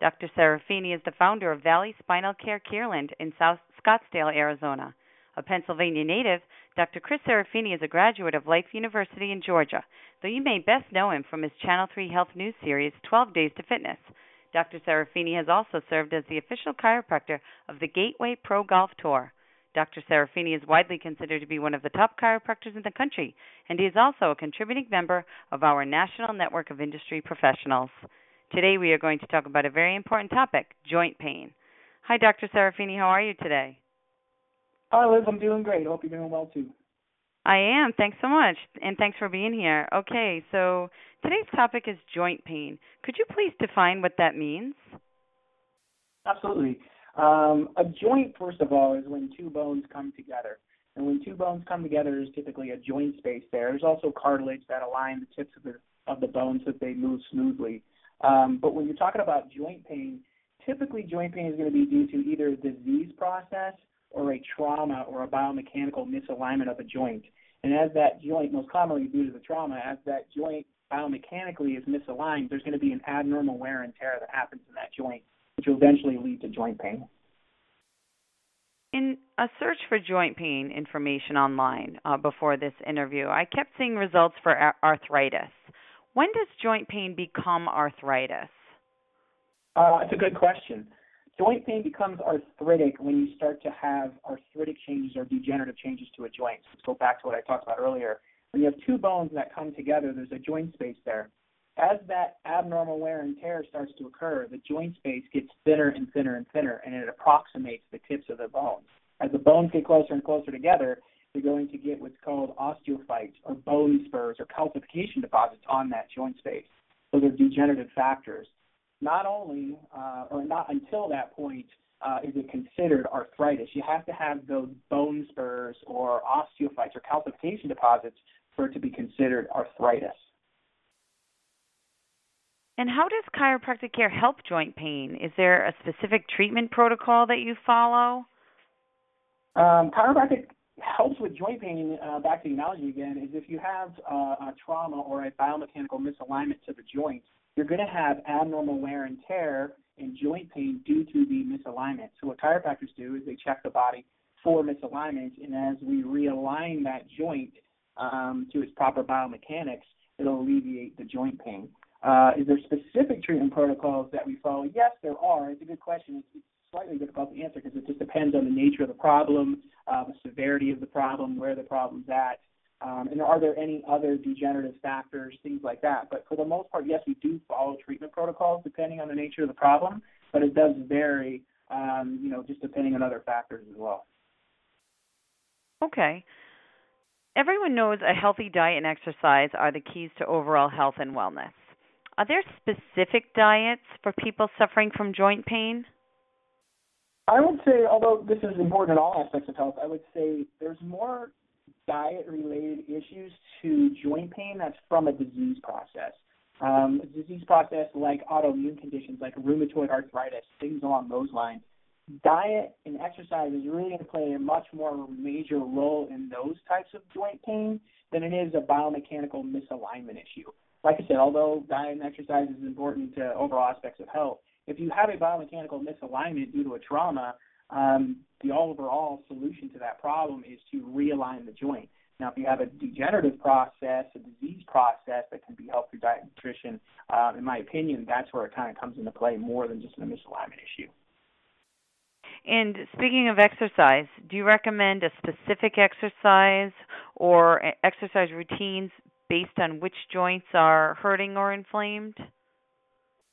Dr. Serafini is the founder of Valley Spinal Care Kierland in South Scottsdale, Arizona. A Pennsylvania native, Dr. Chris Serafini is a graduate of Life University in Georgia, though you may best know him from his Channel 3 Health News series 12 Days to Fitness. Dr. Serafini has also served as the official chiropractor of the Gateway Pro Golf Tour. Dr. Serafini is widely considered to be one of the top chiropractors in the country, and he is also a contributing member of our national network of industry professionals. Today we are going to talk about a very important topic joint pain. Hi, Dr. Serafini. How are you today? Hi, Liz. I'm doing great. Hope you're doing well too. I am. Thanks so much. And thanks for being here. Okay, so today's topic is joint pain. Could you please define what that means? Absolutely. Um, a joint, first of all, is when two bones come together. And when two bones come together, there's typically a joint space there. There's also cartilage that align the tips of the, of the bones so that they move smoothly. Um, but when you're talking about joint pain, typically joint pain is going to be due to either a disease process or a trauma or a biomechanical misalignment of a joint. And as that joint, most commonly due to the trauma, as that joint biomechanically is misaligned, there's going to be an abnormal wear and tear that happens in that joint, which will eventually lead to joint pain. In a search for joint pain information online uh, before this interview, I kept seeing results for arthritis. When does joint pain become arthritis? Uh, it's a good question. Joint pain becomes arthritic when you start to have arthritic changes or degenerative changes to a joint. Let's go back to what I talked about earlier. When you have two bones that come together, there's a joint space there. As that abnormal wear and tear starts to occur, the joint space gets thinner and thinner and thinner, and it approximates the tips of the bones. As the bones get closer and closer together, you're going to get what's called osteophytes or bone spurs or calcification deposits on that joint space. So they're degenerative factors. Not only, uh, or not until that point, uh, is it considered arthritis. You have to have those bone spurs or osteophytes or calcification deposits for it to be considered arthritis. And how does chiropractic care help joint pain? Is there a specific treatment protocol that you follow? Um, chiropractic helps with joint pain, uh, back to the analogy again, is if you have uh, a trauma or a biomechanical misalignment to the joint, you're going to have abnormal wear and tear and joint pain due to the misalignment. So what chiropractors do is they check the body for misalignment, and as we realign that joint um, to its proper biomechanics, it'll alleviate the joint pain. Uh, is there specific treatment protocols that we follow? Yes, there are. It's a good question. It's, slightly difficult to answer because it just depends on the nature of the problem, uh, the severity of the problem, where the problem's at, um, and are there any other degenerative factors, things like that. But for the most part, yes, we do follow treatment protocols depending on the nature of the problem, but it does vary, um, you know, just depending on other factors as well. Okay. Everyone knows a healthy diet and exercise are the keys to overall health and wellness. Are there specific diets for people suffering from joint pain? I would say, although this is important in all aspects of health, I would say there's more diet related issues to joint pain that's from a disease process. Um, a disease process like autoimmune conditions like rheumatoid arthritis, things along those lines. Diet and exercise is really going to play a much more major role in those types of joint pain than it is a biomechanical misalignment issue. Like I said, although diet and exercise is important to overall aspects of health, if you have a biomechanical misalignment due to a trauma, um, the overall solution to that problem is to realign the joint. Now, if you have a degenerative process, a disease process that can be helped through diet and nutrition, um, in my opinion, that's where it kind of comes into play more than just a misalignment issue. And speaking of exercise, do you recommend a specific exercise or exercise routines based on which joints are hurting or inflamed?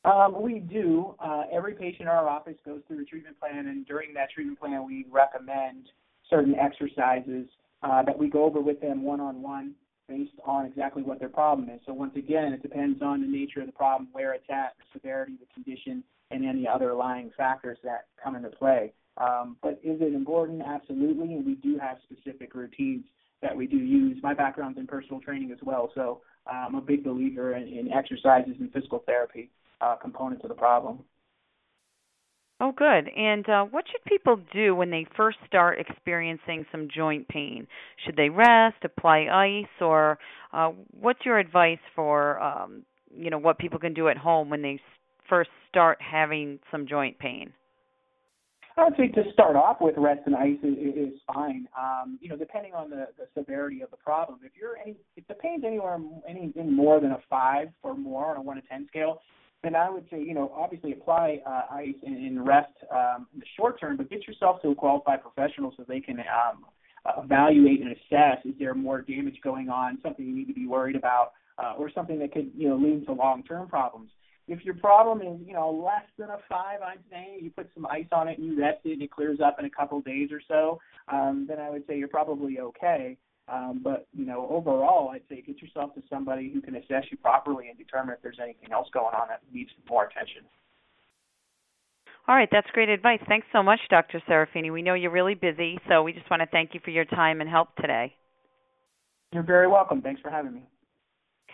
Um, we do. Uh, every patient in our office goes through a treatment plan, and during that treatment plan, we recommend certain exercises uh, that we go over with them one on one based on exactly what their problem is. So, once again, it depends on the nature of the problem, where it's at, the severity the condition, and any other lying factors that come into play. Um, but is it important? Absolutely, and we do have specific routines that we do use. My background's in personal training as well, so uh, I'm a big believer in, in exercises and physical therapy uh, components of the problem. Oh, good. And uh, what should people do when they first start experiencing some joint pain? Should they rest, apply ice, or uh, what's your advice for um, you know what people can do at home when they first start having some joint pain? I would say to start off with rest and ice is, is fine. Um, you know, depending on the, the severity of the problem. If you're any, if the pain's anywhere anything more than a five or more on a one to ten scale, then I would say, you know, obviously apply uh, ice and, and rest um, in the short term, but get yourself to a qualified professional so they can um, evaluate and assess is there more damage going on, something you need to be worried about, uh, or something that could, you know, lead to long-term problems. If your problem is, you know, less than a five, I'd say you put some ice on it and you rest it and it clears up in a couple days or so, um, then I would say you're probably okay. Um, but you know, overall, I'd say get yourself to somebody who can assess you properly and determine if there's anything else going on that needs more attention. All right, that's great advice. Thanks so much, Dr. Serafini. We know you're really busy, so we just want to thank you for your time and help today. You're very welcome. Thanks for having me.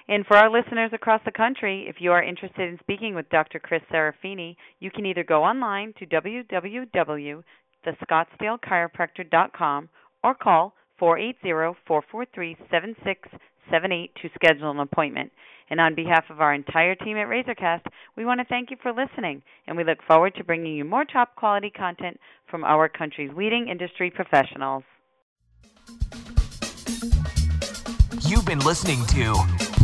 And for our listeners across the country, if you are interested in speaking with Dr. Chris Serafini, you can either go online to www.thescottsdalechiropractor.com or call 480-443-7678 to schedule an appointment. And on behalf of our entire team at Razorcast, we want to thank you for listening, and we look forward to bringing you more top quality content from our country's leading industry professionals. You've been listening to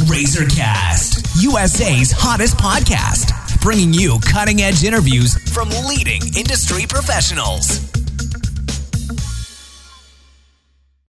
Razorcast, USA's hottest podcast, bringing you cutting edge interviews from leading industry professionals.